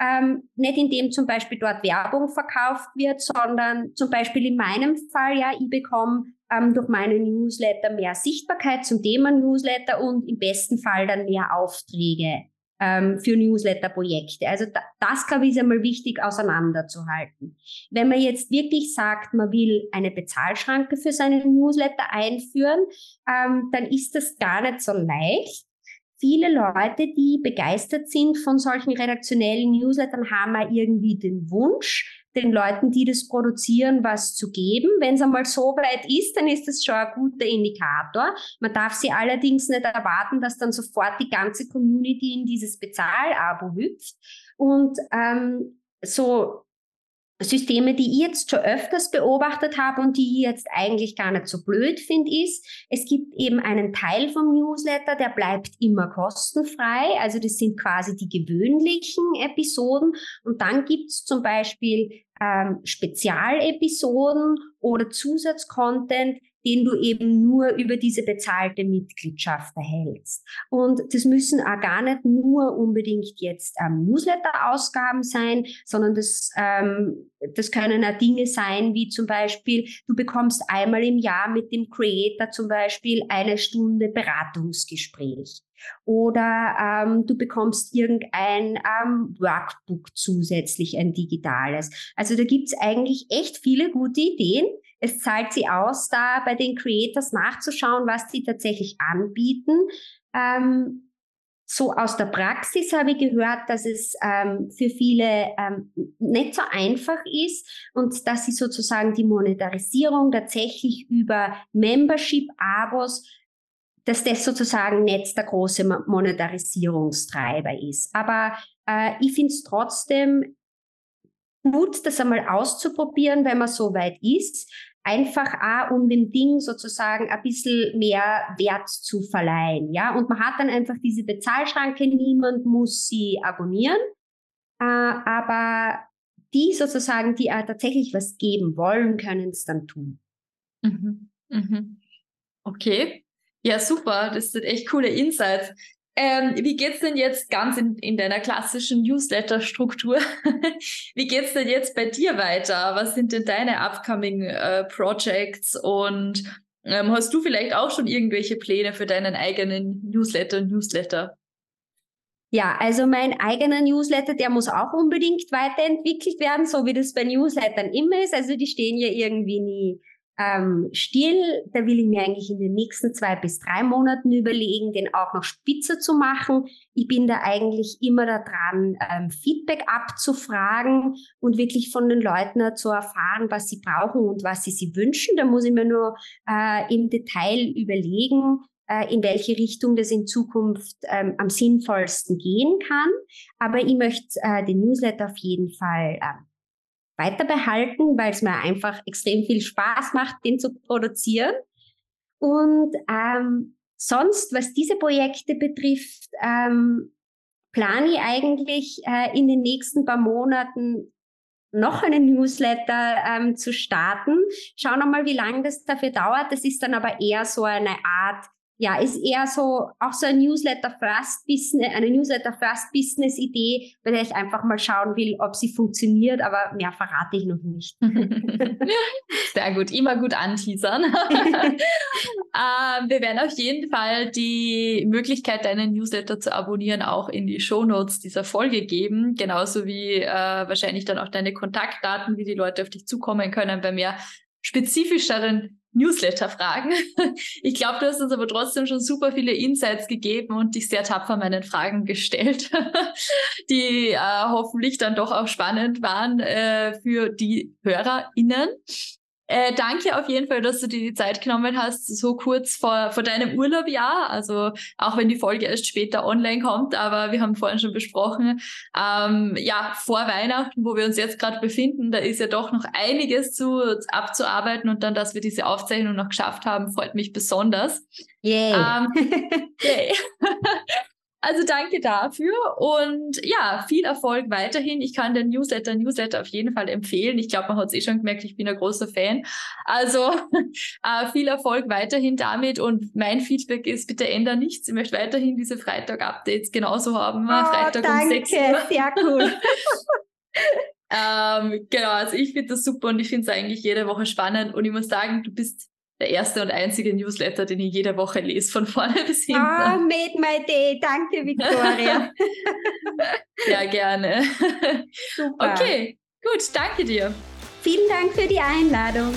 Ähm, nicht indem zum Beispiel dort Werbung verkauft wird, sondern zum Beispiel in meinem Fall, ja, ich bekomme ähm, durch meine Newsletter mehr Sichtbarkeit zum Thema Newsletter und im besten Fall dann mehr Aufträge ähm, für Newsletter-Projekte. Also da, das, glaube ich, ist einmal wichtig auseinanderzuhalten. Wenn man jetzt wirklich sagt, man will eine Bezahlschranke für seinen Newsletter einführen, ähm, dann ist das gar nicht so leicht viele Leute, die begeistert sind von solchen redaktionellen Newslettern, haben auch irgendwie den Wunsch, den Leuten, die das produzieren, was zu geben. Wenn es einmal so weit ist, dann ist das schon ein guter Indikator. Man darf sie allerdings nicht erwarten, dass dann sofort die ganze Community in dieses Bezahlabo hüpft. Und ähm, so Systeme, die ich jetzt schon öfters beobachtet habe und die ich jetzt eigentlich gar nicht so blöd finde, ist, es gibt eben einen Teil vom Newsletter, der bleibt immer kostenfrei. Also das sind quasi die gewöhnlichen Episoden. Und dann gibt es zum Beispiel ähm, Spezialepisoden oder Zusatzcontent, den du eben nur über diese bezahlte Mitgliedschaft erhältst. Und das müssen auch gar nicht nur unbedingt jetzt ähm, Newsletter-Ausgaben sein, sondern das, ähm, das können auch Dinge sein, wie zum Beispiel, du bekommst einmal im Jahr mit dem Creator zum Beispiel eine Stunde Beratungsgespräch. Oder ähm, du bekommst irgendein ähm, Workbook zusätzlich, ein digitales. Also da gibt's eigentlich echt viele gute Ideen. Es zahlt sie aus, da bei den Creators nachzuschauen, was sie tatsächlich anbieten. Ähm, so aus der Praxis habe ich gehört, dass es ähm, für viele ähm, nicht so einfach ist und dass sie sozusagen die Monetarisierung tatsächlich über Membership-Abos dass das sozusagen nicht der große Monetarisierungstreiber ist. Aber äh, ich finde es trotzdem gut, das einmal auszuprobieren, wenn man so weit ist. Einfach auch, um dem Ding sozusagen ein bisschen mehr Wert zu verleihen. Ja, und man hat dann einfach diese Bezahlschranke, niemand muss sie abonnieren. Äh, aber die sozusagen, die auch tatsächlich was geben wollen, können es dann tun. Mhm. Mhm. Okay, ja, super. Das sind echt coole Insights. Ähm, wie geht's denn jetzt ganz in, in deiner klassischen Newsletter-Struktur? wie geht's denn jetzt bei dir weiter? Was sind denn deine upcoming äh, Projects und ähm, hast du vielleicht auch schon irgendwelche Pläne für deinen eigenen Newsletter, Newsletter? Ja, also mein eigener Newsletter, der muss auch unbedingt weiterentwickelt werden, so wie das bei Newslettern immer ist. Also die stehen ja irgendwie nie ähm, Stil, da will ich mir eigentlich in den nächsten zwei bis drei Monaten überlegen, den auch noch spitzer zu machen. Ich bin da eigentlich immer daran, ähm, Feedback abzufragen und wirklich von den Leuten zu erfahren, was sie brauchen und was sie sich wünschen. Da muss ich mir nur äh, im Detail überlegen, äh, in welche Richtung das in Zukunft ähm, am sinnvollsten gehen kann. Aber ich möchte äh, den Newsletter auf jeden Fall äh, weiter behalten, weil es mir einfach extrem viel Spaß macht, den zu produzieren. Und ähm, sonst, was diese Projekte betrifft, ähm, plane ich eigentlich äh, in den nächsten paar Monaten noch einen Newsletter ähm, zu starten. Schauen wir mal, wie lange das dafür dauert. Das ist dann aber eher so eine Art ja, ist eher so auch so ein Newsletter First Business, eine Newsletter First Business Idee, bei der ich einfach mal schauen will, ob sie funktioniert, aber mehr verrate ich noch nicht. Sehr gut, immer gut anteasern. ähm, wir werden auf jeden Fall die Möglichkeit, deinen Newsletter zu abonnieren, auch in die Shownotes dieser Folge geben, genauso wie äh, wahrscheinlich dann auch deine Kontaktdaten, wie die Leute auf dich zukommen können bei mehr spezifischeren Newsletter-Fragen. Ich glaube, du hast uns aber trotzdem schon super viele Insights gegeben und dich sehr tapfer meinen Fragen gestellt, die äh, hoffentlich dann doch auch spannend waren äh, für die HörerInnen. Äh, danke auf jeden Fall, dass du dir die Zeit genommen hast, so kurz vor, vor deinem Urlaub, ja. Also auch wenn die Folge erst später online kommt, aber wir haben vorhin schon besprochen, ähm, ja, vor Weihnachten, wo wir uns jetzt gerade befinden, da ist ja doch noch einiges zu abzuarbeiten und dann, dass wir diese Aufzeichnung noch geschafft haben, freut mich besonders. Yay. Ähm, yay. Also danke dafür und ja, viel Erfolg weiterhin. Ich kann den Newsletter, Newsletter auf jeden Fall empfehlen. Ich glaube, man hat es eh schon gemerkt, ich bin ein großer Fan. Also äh, viel Erfolg weiterhin damit und mein Feedback ist, bitte ändere nichts. Ich möchte weiterhin diese Freitag-Updates genauso haben. Oh, Freitag danke, um 6 Uhr. sehr cool. ähm, genau, also ich finde das super und ich finde es eigentlich jede Woche spannend und ich muss sagen, du bist der erste und einzige Newsletter, den ich jede Woche lese, von vorne bis hinten. Ah, oh, made my day. Danke, Victoria. ja, gerne. Super. Okay, gut, danke dir. Vielen Dank für die Einladung.